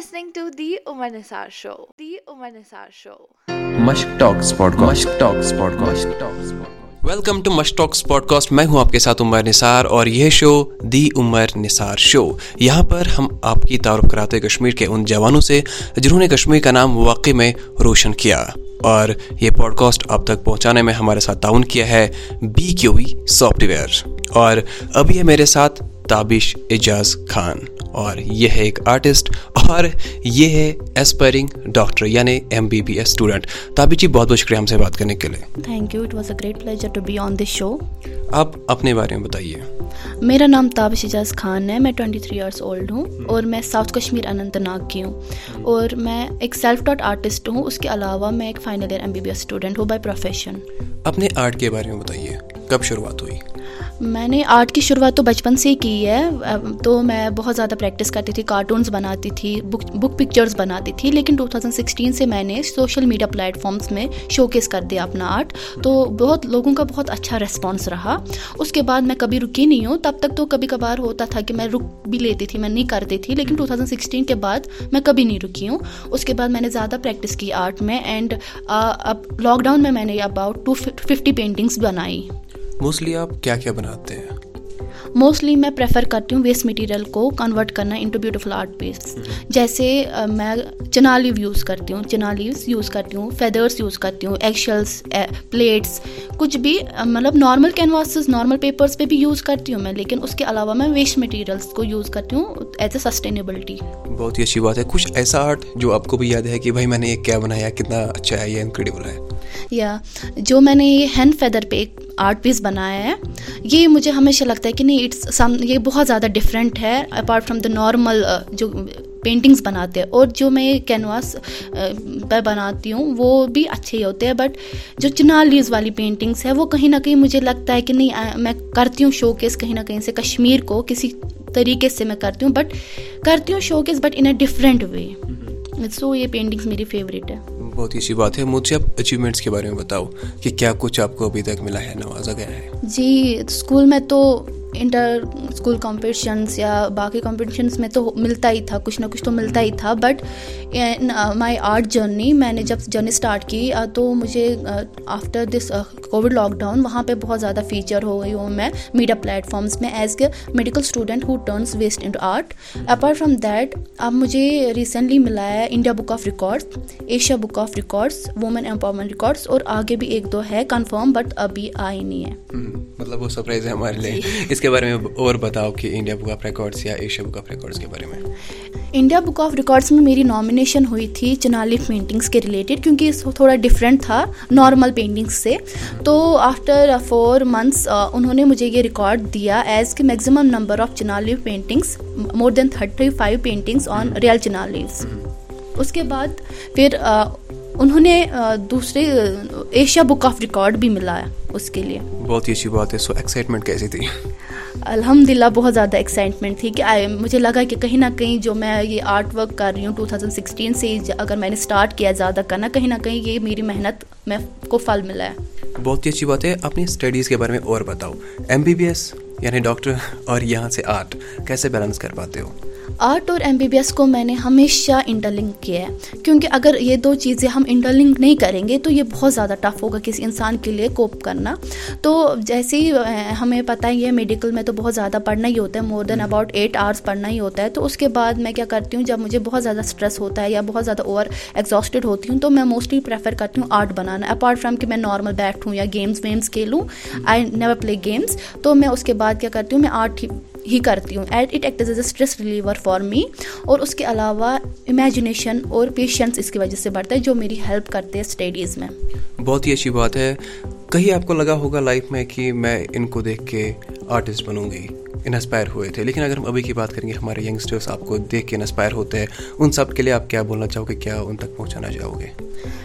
Listening to the Umar Nisar show the Umar Nisar show Mushk talks podcast Mushk talks podcast talks welcome to Mush talks podcast میں ہوں آپ کے ساتھ عمر نثار اور یہ شو دی عمر نثار شو یہاں پر ہم آپ کی تعارف کراتے کشمیر کے ان جوانوں سے جنہوں نے کشمیر کا نام واقع میں روشن کیا اور یہ پوڈ کاسٹ آپ تک پہنچانے میں ہمارے ساتھ تعاون کیا ہے بی کیو سافٹ ویئر اور ابھی ہے میرے ساتھ تابش اعجاز خان اور یہ ہے ایک آرٹسٹ اور یہ ہے اسپائرنگ ڈاکٹر یعنی M B B S student تابی جی بہت بہت شکریہ ہم سے بات کرنے کے لیے. Thank you it was a great pleasure to be on this show آپ اپنے بارے میں بتائیے. میرا نام تابش اجاز خان ہے. میں ٹوئنٹی تھری ایئرس اولڈ ہوں اور میں ساؤتھ کشمیر اننت ناگ کی ہوں اور میں ایک سیلف ڈاٹ آرٹسٹ ہوں. اس کے علاوہ میں ایک final year M B B S student ہوں بائی پروفیشن اپنے آرٹ کے بارے میں بتائیے. کب شروعات ہوئی؟ میں نے آرٹ کی شروعات تو بچپن سے ہی کی ہے۔ تو میں بہت زیادہ پریکٹس کرتی تھی کارٹونز بناتی تھی بک بک پکچرز بناتی تھی، لیکن 2016 سے میں نے سوشل میڈیا پلیٹ فارمز میں شوکیس کر دیا اپنا آرٹ تو بہت لوگوں کا بہت اچھا ریسپانس رہا۔ اس کے بعد میں کبھی رکی نہیں ہوں۔ تب تک تو کبھی کبھار ہوتا تھا کہ میں رک بھی لیتی تھی، میں نہیں کرتی تھی، لیکن 2016 کے بعد میں کبھی نہیں رکی ہوں۔ اس کے بعد میں نے زیادہ پریکٹس کی آرٹ میں اینڈ اب لاک ڈاؤن میں میں نے اباؤٹ ٹو ففٹی پینٹنگس بنائی۔ موسٹلی آپ کیا کیا بناتے ہیں؟ موسٹلی میں پریفر کرتی ہوں ویسٹ مٹیریل کو کنورٹ کرنا انٹو بیوٹیفل آرٹ پیس جیسے میں چنا لیو یوز کرتی ہوں چنا لیوز یوز کرتی ہوں فیدرس یوز کرتی ہوں ایکشلس پلیٹس کچھ بھی مطلب نارمل کینواسز نارمل پیپرس پہ بھی یوز کرتی ہوں میں لیکن اس کے علاوہ میں ویسٹ مٹیریلس کو یوز کرتی ہوں ایز اے سسٹینیبلٹی بہت ہی اچھی بات ہے۔ کچھ ایسا آرٹ جو آپ کو بھی یاد ہے کہ بھائی میں نے یہ کیا بنایا کتنا اچھا ہے یہ انکریڈیبل ہے۔ یا جو میں نے یہ ہینڈ فیدر پہ ایک آرٹ پیس بنایا ہے۔ یہ مجھے ہمیشہ لگتا ہے کہ نہیں اٹس سم یہ بہت زیادہ ڈفرینٹ ہے اپارٹ فرام دا نارمل جو پینٹنگس بناتے ہیں۔ اور جو میں کینواس پہ بناتی ہوں وہ بھی اچھے ہی ہوتے ہیں۔ بٹ جو چنار لیوز والی پینٹنگس ہے وہ کہیں نہ کہیں مجھے لگتا ہے کہ نہیں میں کرتی ہوں شو کیس کہیں نہ کہیں سے کشمیر کو کسی طریقے سے میں کرتی ہوں۔ بٹ کرتی ہوں showcase but in a different way so یہ پینٹنگس میری فیوریٹ ہے۔ بہت ہی اچھی بات ہے۔ مجھے آپ اچیومنٹس کے بارے میں بتاؤ کہ کیا کچھ آپ کو ابھی تک ملا ہے، نوازا گیا ہے۔ جی اسکول میں تو انٹر اسکول کمپٹیشنس یا باقی کمپٹیشنس میں تو ملتا ہی تھا کچھ نہ کچھ تو ملتا ہی تھا بٹ مائی آرٹ جرنی میں نے جب جرنی اسٹارٹ کی uh, تو مجھے after this covid lockdown وہاں پہ بہت زیادہ فیچر ہو گئی ہوں میں میڈیا پلیٹ فارمس میں as a medical student who turns waste into art apart from that اب مجھے ریسنٹلی ملا ہے India book of records Asia book of records women empowerment records اور آگے بھی ایک دو ہے کنفرم بٹ ابھی آئی نہیں ہے۔ مطلب وہ سرپرائز ہے ہمارے لیے۔ جی۔ کے بارے میں اور بتاؤ کہ انڈیا بک آف ریکارڈس یا ایشیا بک آف ریکارڈس کے بارے میں۔ انڈیا بک آف ریکارڈس میں میری نامینیشن ہوئی تھی چنالی پینٹنگس کے ریلیٹڈ کیونکہ اس تھوڑا ڈفرینٹ تھا نارمل پینٹنگس سے۔ تو آفٹر فور منتھس انہوں نے مجھے یہ ریکارڈ دیا ایز کہ maximum number of چنالی paintings more than thirty five paintings on real چنالیز اس کے بعد پھر انہوں نے دوسرے ایشیا بک آف ریکارڈ بھی ملایا اس کے لیے۔ بہت ہی اچھی بات ہے سو ایکسائٹمنٹ کیسی تھی؟ الحمدللہ بہت زیادہ ایکسائٹمنٹ تھی کہ مجھے لگا کہ کہیں نہ کہیں جو میں یہ آرٹ ورک کر رہی ہوں 2016 سے اگر میں نے سٹارٹ کیا زیادہ کرنا، کہیں نہ کہیں یہ میری محنت میں کو پھل ملا ہے۔ بہت ہی اچھی بات ہے۔ اپنی اسٹڈیز کے بارے میں اور بتاؤ۔ ایم بی بی ایس یعنی ڈاکٹر اور یہاں سے آرٹ کیسے بیلنس کر پاتے ہو؟ آرٹ اور ایم بی بی ایس کو میں نے ہمیشہ انٹر لنک کیا ہے۔ کیونکہ اگر یہ دو چیزیں ہم انٹر لنک نہیں کریں گے تو یہ بہت زیادہ ٹف ہوگا کسی انسان کے لیے کوپ کرنا۔ تو جیسے ہی ہمیں پتہ ہی ہے، میڈیکل میں تو بہت زیادہ پڑھنا ہی ہوتا ہے more than about eight hours پڑھنا ہی ہوتا ہے۔ تو اس کے بعد میں کیا کرتی ہوں، جب مجھے بہت زیادہ اسٹریس ہوتا ہے یا بہت زیادہ اوور ایگزاسٹیڈ ہوتی ہوں، تو میں موسٹلی پریفر کرتی ہوں آرٹ بنانا۔ اپارٹ فرام کہ میں نارمل بیٹھوں یا گیمز ویمز کھیلوں آئی نیور پلے گیمز تو میں اس کے بعد کیا کرتی ہوں، میں آرٹ ہی کرتی ہوں۔ At it act as a stress reliever for me اور اس کے علاوہ امیجنیشن اور پیشنس اس کی وجہ سے بڑھتا ہے، جو میری ہیلپ کرتے ہیں اسٹڈیز میں۔ بہت ہی اچھی بات ہے۔ کہیں آپ کو لگا ہوگا لائف میں کہ میں ان کو دیکھ کے آرٹسٹ بنوں گی؟ انسپائر ہوئے تھے۔ لیکن اگر ہم ابھی کی بات کریں گے، ہمارے ینگسٹرس آپ کو دیکھ کے انسپائر ہوتے ہیں۔ ان سب کے لیے آپ کیا بولنا چاہو گے؟ کیا ان تک پہنچانا چاہو گے؟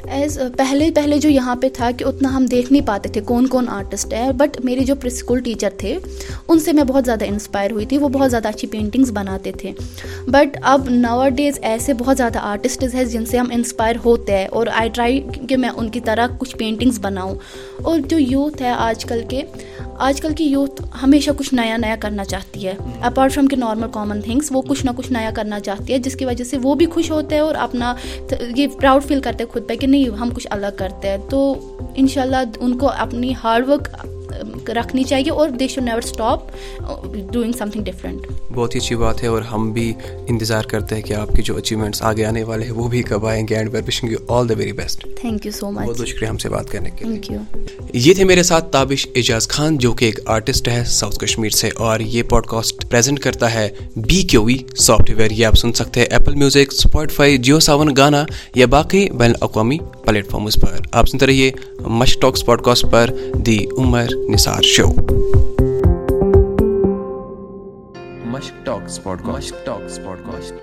ایز uh, پہلے پہلے جو یہاں پہ تھا کہ اتنا ہم دیکھ نہیں پاتے تھے کون کون آرٹسٹ ہے بٹ میرے جو پری ٹیچر تھے، ان سے میں بہت زیادہ انسپائر ہوئی تھی۔ وہ بہت زیادہ اچھی پینٹنگس بناتے تھے۔ بٹ اب ناور ڈیز ایسے بہت زیادہ آرٹسٹز ہیں جن سے ہم انسپائر ہوتے ہیں۔ اور آئی ٹرائی کہ میں ان کی طرح کچھ پینٹنگس بناؤں۔ اور جو یوتھ ہے آج کل کے آج کل کی یوتھ ہمیشہ کچھ نیا نیا کرنا چاہتی ہے. اپارٹ فرام کے نارمل کامن تھنگس وہ کچھ نہ کچھ نیا کرنا چاہتی ہے، جس کی وجہ سے وہ بھی خوش ہوتے ہیں اور اپنا یہ پراؤڈ فیل کرتے ہیں خود پہ کہ نہیں، ہم کچھ الگ کرتے ہیں. تو ان شاء اللہ ان کو اپنی ہارڈ ورک رکھنی چاہیے اور they should never stop doing something different بہت ہی اچھی بات ہے اور ہم بھی انتظار کرتے ہیں کہ آپ کے جو اچیومنٹس آگے آنے والے ہیں وہ بھی کب آئیں گے and wishing you all the very best thank you so بہت مچ بہت شکریہ ہم سے بات کرنے کے تھینک یو یہ تھے میرے ساتھ تابش اعجاز خان جو کہ ایک آرٹسٹ ہے ساؤتھ کشمیر سے اور یہ پوڈ کاسٹ پریزنٹ کرتا ہے B Q V software یہ آپ سن سکتے ہیں Apple Music Spotify Jio Saavn Gaana یا باقی بین الاقوامی پلیٹ فارمز پر۔ آپ سنتے رہیے مش talks podcast per the Umar Nisar show. Mushk talks podcast talks podcast